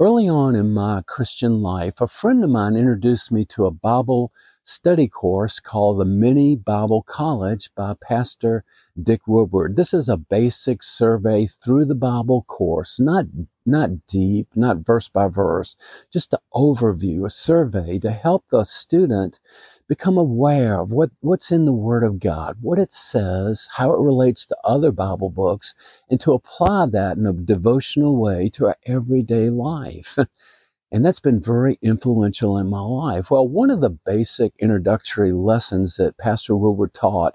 Early on in my Christian life, a friend of mine introduced me to a Bible study course called the Mini Bible College by Pastor Dick Woodward. This is a basic survey through the Bible course, not, not deep, not verse by verse, just an overview, a survey to help the student become aware of what, what's in the Word of God, what it says, how it relates to other Bible books, and to apply that in a devotional way to our everyday life. And that's been very influential in my life. Well, one of the basic introductory lessons that Pastor Woodward taught,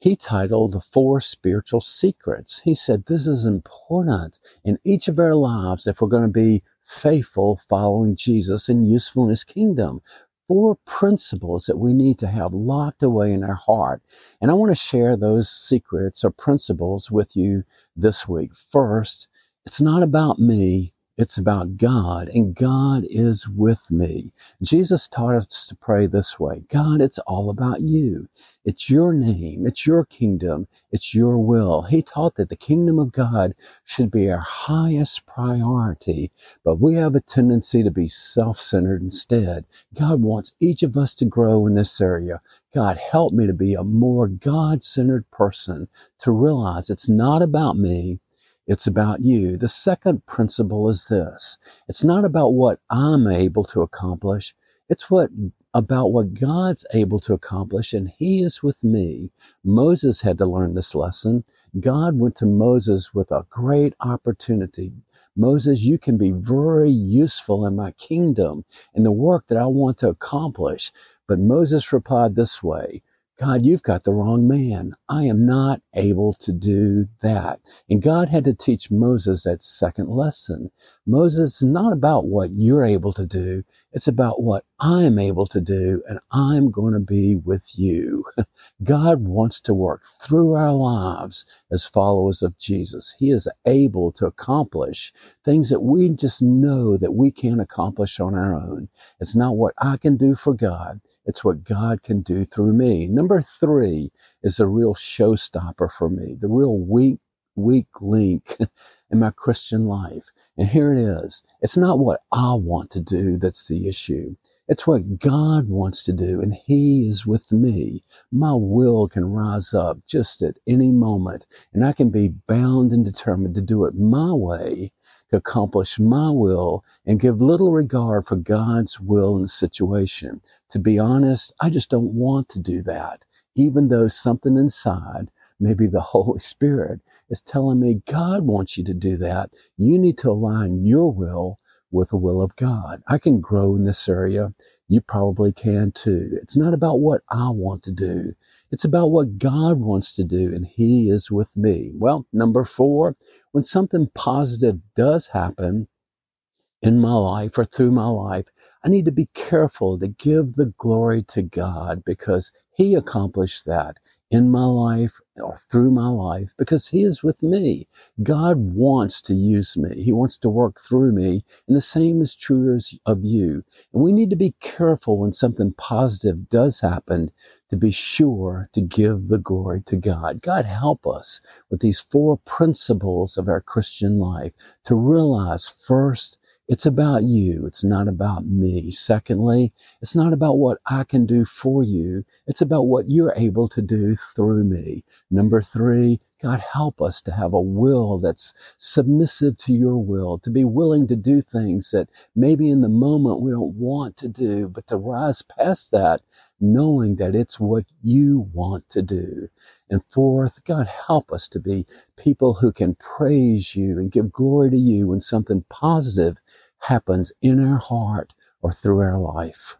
he titled The Four Spiritual Secrets. He said this is important in each of our lives if we're going to be faithful following Jesus and useful in his kingdom. Four principles that we need to have locked away in our heart. And I want to share those secrets or principles with you this week. First, it's not about me. It's about God, and God is with me. Jesus taught us to pray this way God, it's all about you. It's your name, it's your kingdom, it's your will. He taught that the kingdom of God should be our highest priority, but we have a tendency to be self centered instead. God wants each of us to grow in this area. God, help me to be a more God centered person, to realize it's not about me. It's about you. The second principle is this. It's not about what I'm able to accomplish. It's what about what God's able to accomplish and he is with me. Moses had to learn this lesson. God went to Moses with a great opportunity. Moses, you can be very useful in my kingdom in the work that I want to accomplish. But Moses replied this way, God, you've got the wrong man. I am not able to do that. And God had to teach Moses that second lesson. Moses is not about what you're able to do. It's about what I'm able to do and I'm going to be with you. God wants to work through our lives as followers of Jesus. He is able to accomplish things that we just know that we can't accomplish on our own. It's not what I can do for God. It's what God can do through me. Number three is a real showstopper for me, the real weak, weak link in my Christian life. And here it is. It's not what I want to do that's the issue. It's what God wants to do, and He is with me. My will can rise up just at any moment, and I can be bound and determined to do it my way to accomplish my will and give little regard for God's will in the situation. To be honest, I just don't want to do that, even though something inside, maybe the Holy Spirit, is telling me God wants you to do that. You need to align your will with the will of God. I can grow in this area. You probably can too. It's not about what I want to do. It's about what God wants to do, and He is with me. Well, number four, when something positive does happen in my life or through my life, I need to be careful to give the glory to God because He accomplished that in my life or through my life because He is with me. God wants to use me. He wants to work through me. And the same is true as of you. And we need to be careful when something positive does happen to be sure to give the glory to God. God help us with these four principles of our Christian life to realize first, it's about you. It's not about me. Secondly, it's not about what I can do for you. It's about what you're able to do through me. Number three, God, help us to have a will that's submissive to your will, to be willing to do things that maybe in the moment we don't want to do, but to rise past that, knowing that it's what you want to do. And fourth, God, help us to be people who can praise you and give glory to you when something positive happens in our heart or through our life.